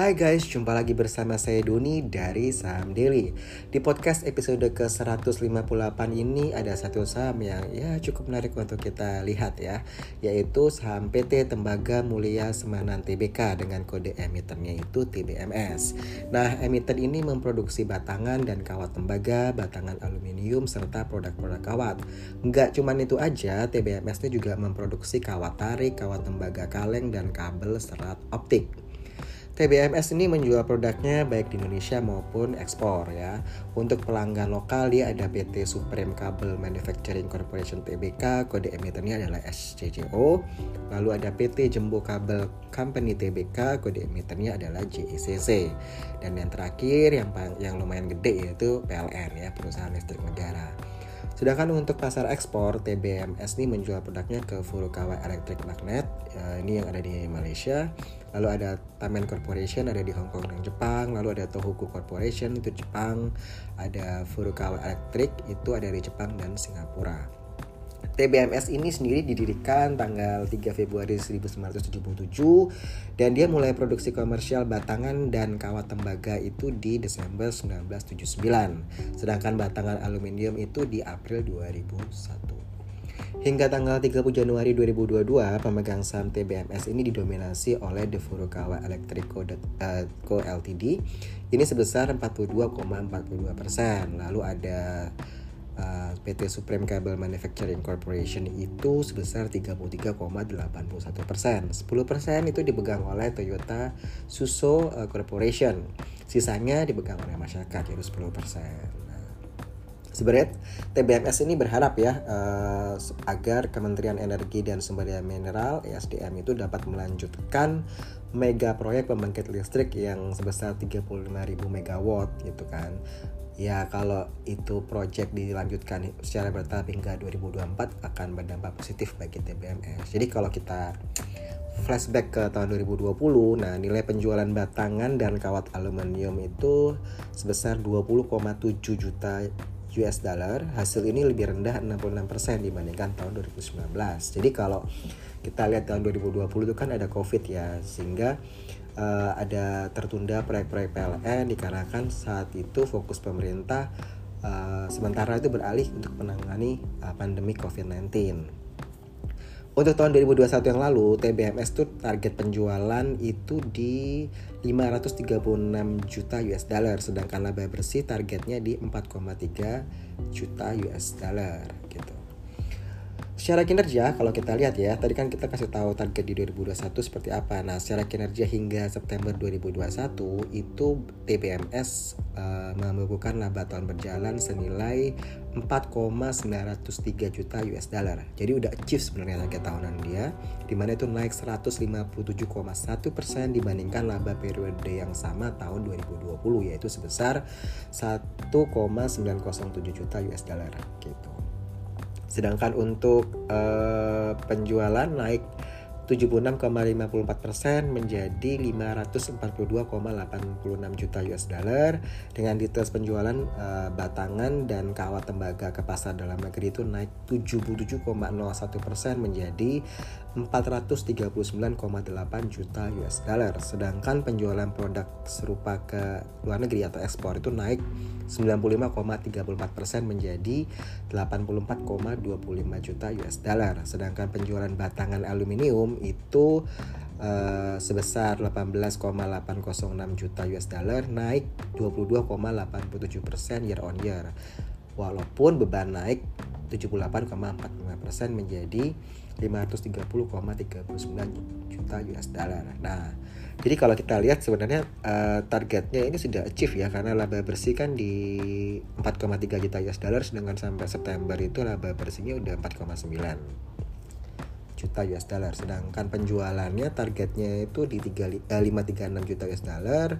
Hai guys, jumpa lagi bersama saya Doni dari Saham Daily. Di podcast episode ke-158 ini ada satu saham yang ya cukup menarik untuk kita lihat ya, yaitu saham PT Tembaga Mulia Semanan Tbk dengan kode emitennya itu TBMS. Nah, emiten ini memproduksi batangan dan kawat tembaga, batangan aluminium serta produk-produk kawat. Enggak cuman itu aja, TBMS ini juga memproduksi kawat tarik, kawat tembaga kaleng dan kabel serat optik. TBMS ini menjual produknya baik di Indonesia maupun ekspor ya. Untuk pelanggan lokal dia ada PT Supreme Cable Manufacturing Corporation TBK, kode emitennya adalah SCCO. Lalu ada PT Jembo Cable Company TBK, kode emitennya adalah JECC. Dan yang terakhir yang yang lumayan gede yaitu PLN ya, perusahaan listrik negara. Sedangkan untuk pasar ekspor, TBMS ini menjual produknya ke Furukawa Electric Magnet, ya, ini yang ada di Malaysia, lalu ada Tamen Corporation ada di Hong Kong dan Jepang. Lalu ada Tohoku Corporation itu Jepang. Ada Furukawa Electric itu ada di Jepang dan Singapura TBMS ini sendiri didirikan tanggal 3 Februari 1977 dan dia mulai produksi komersial batangan dan kawat tembaga itu di Desember 1979 sedangkan batangan aluminium itu di April 2001 Hingga tanggal 30 Januari 2022, pemegang saham TBMS ini didominasi oleh The Furukawa Electric Co. uh, Ltd. Ini sebesar 42,42 persen. Lalu ada uh, PT Supreme Cable Manufacturing Corporation itu sebesar 33,81 persen. 10 persen itu dipegang oleh Toyota Suso uh, Corporation. Sisanya dipegang oleh masyarakat yaitu 10 persen. Sebenarnya TBMS ini berharap ya uh, agar Kementerian Energi dan Sumber Daya Mineral (ESDM) itu dapat melanjutkan mega proyek pembangkit listrik yang sebesar 35.000 megawatt gitu kan. Ya kalau itu proyek dilanjutkan secara bertahap hingga 2024 akan berdampak positif bagi TBMS. Jadi kalau kita flashback ke tahun 2020, nah nilai penjualan batangan dan kawat aluminium itu sebesar 20,7 juta US dollar, hasil ini lebih rendah 66% dibandingkan tahun 2019. Jadi kalau kita lihat tahun 2020 itu kan ada Covid ya, sehingga uh, ada tertunda proyek-proyek PLN dikarenakan saat itu fokus pemerintah uh, sementara itu beralih untuk menangani uh, pandemi COVID-19. Untuk tahun 2021 yang lalu, TBMS tuh target penjualan itu di 536 juta US dollar, sedangkan laba bersih targetnya di 4,3 juta US dollar gitu. Secara kinerja kalau kita lihat ya, tadi kan kita kasih tahu target di 2021 seperti apa. Nah, secara kinerja hingga September 2021 itu TBMS uh, membukukan laba tahun berjalan senilai 4,903 juta US dollar. Jadi udah achieve sebenarnya target tahunan dia, di mana itu naik 157,1% dibandingkan laba periode yang sama tahun 2020 yaitu sebesar 1,907 juta US dollar gitu. Sedangkan untuk uh, penjualan naik 76,54% menjadi 542,86 juta US dollar. Dengan details penjualan uh, batangan dan kawat tembaga ke pasar dalam negeri itu naik 77,01% menjadi 439,8 juta US dollar. Sedangkan penjualan produk serupa ke luar negeri atau ekspor itu naik 95,34% menjadi 84,25 juta US dollar. Sedangkan penjualan batangan aluminium itu uh, sebesar 18,806 juta US dollar naik 22,87 persen year on year. Walaupun beban naik 78,45 persen menjadi 530,39 juta US dollar. Nah, jadi kalau kita lihat sebenarnya uh, targetnya ini sudah achieve ya karena laba bersih kan di 4,3 juta US dollar sedangkan sampai September itu laba bersihnya udah 4,9 juta US dollar. Sedangkan penjualannya targetnya itu di 3, eh, 536 juta US dollar.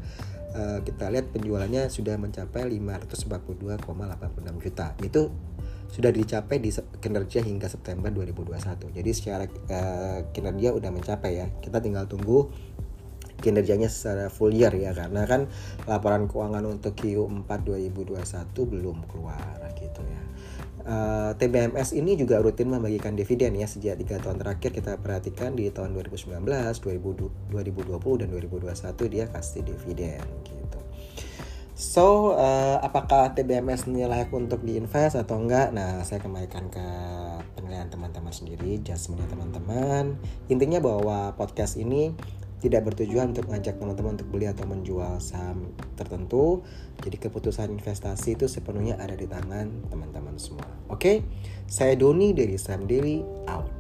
Uh, kita lihat penjualannya sudah mencapai 542,86 juta. Itu sudah dicapai di kinerja hingga September 2021 jadi secara uh, kinerja udah mencapai ya kita tinggal tunggu kinerjanya secara full year ya karena kan laporan keuangan untuk Q4 2021 belum keluar gitu ya. Uh, eh, TBMS ini juga rutin membagikan dividen ya sejak tiga tahun terakhir kita perhatikan di tahun 2019, 2020 dan 2021 dia kasih dividen gitu. So, uh, apakah TBMS ini layak untuk diinvest atau enggak? Nah, saya kembalikan ke penilaian teman-teman sendiri, judgment teman-teman. Intinya bahwa podcast ini tidak bertujuan untuk mengajak teman-teman untuk beli atau menjual saham tertentu. Jadi keputusan investasi itu sepenuhnya ada di tangan teman-teman semua. Oke, saya Doni dari Saham Daily out.